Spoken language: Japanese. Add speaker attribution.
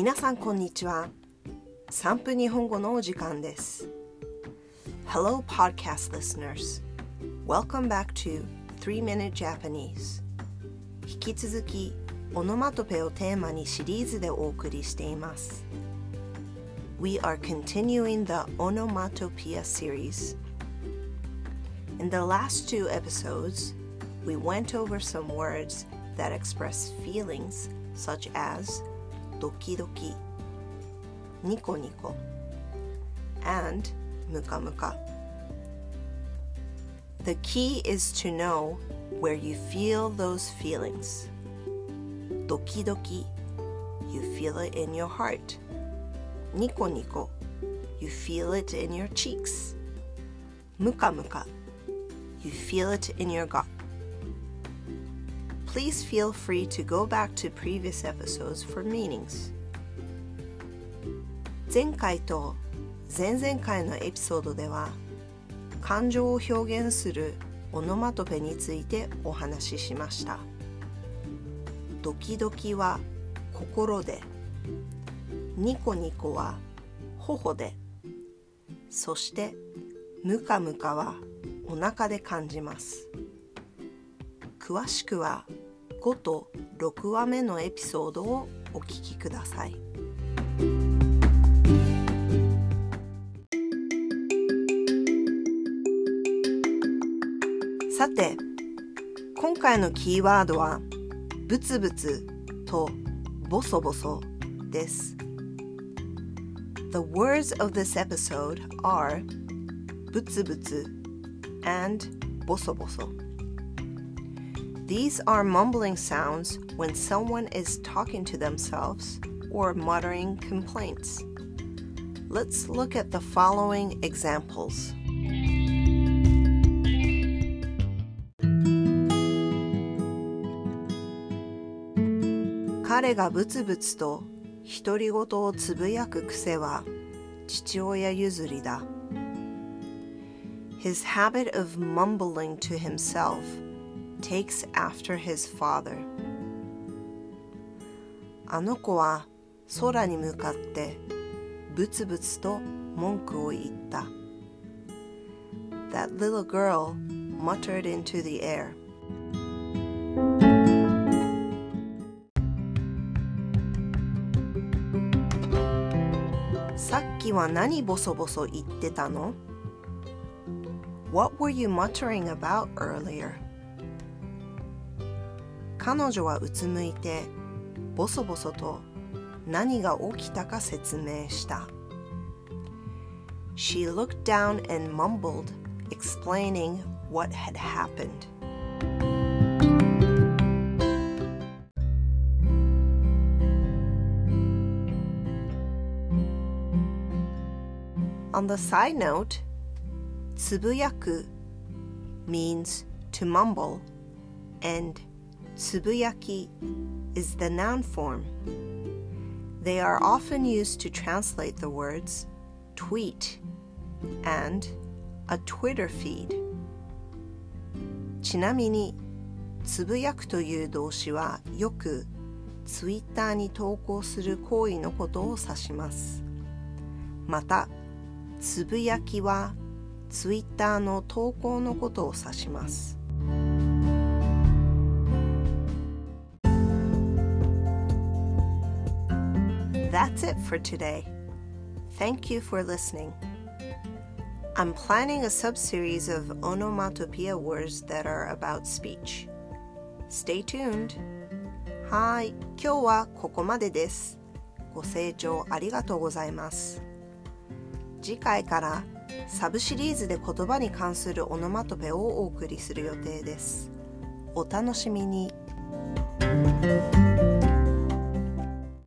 Speaker 1: 皆さんこんにちは3分日本語のお時間です Hello podcast listeners Welcome back to 3 Minute Japanese 引き続きオノマトペをテーマにシリーズでお送りしています We are continuing the Onomatopoeia series In the last two episodes we went over some words that express feelings such as doki doki, niko niko, and muka muka. The key is to know where you feel those feelings. Doki doki, you feel it in your heart. Niko niko, you feel it in your cheeks. Muka muka, you feel it in your gut please feel free to go back to previous episodes for meanings. 前回と前々回のエピソードでは感情を表現するオノマトペについてお話ししました。ドキドキは心で、ニコニコは頬で、そしてムカムカはお腹で感じます。詳しくは5と6話目のエピソードをお聞きください。さて、今回のキーワードは、ブツブツとボソボソです。The words of this episode are ブツブツ and ボソボソ。These are mumbling sounds when someone is talking to themselves or muttering complaints. Let's look at the following examples. 彼がブツブツと独り言をつぶやく癖は父親譲りだ。His habit of mumbling to himself takes after his father あの子は空に向かってブツブツと文句を言った That little girl muttered into the air さっきは何ボソボソ言ってたの What were you muttering about earlier? 彼女はうつむいてボソボソと何が起きたか説明した She looked down and mumbled, explaining what had happened. On the side note, つぶやく means to mumble and Tsubuyaki is the noun form. They are often used to translate the words tweet and a Twitter feed. ちなみに、つぶやくという動詞はよく Twitter に投稿する行為のことを指します。また、つぶやきは Twitter の投稿のことを指します。That's it for today. Thank you for listening. I'm planning a sub-series of onomatopoeia words that are about speech. Stay tuned. はい、今日はここまでです。ご清聴ありがとうございます。次回からサブシリーズで言葉に関するオノマトペをお送りする予定です。お楽しみに。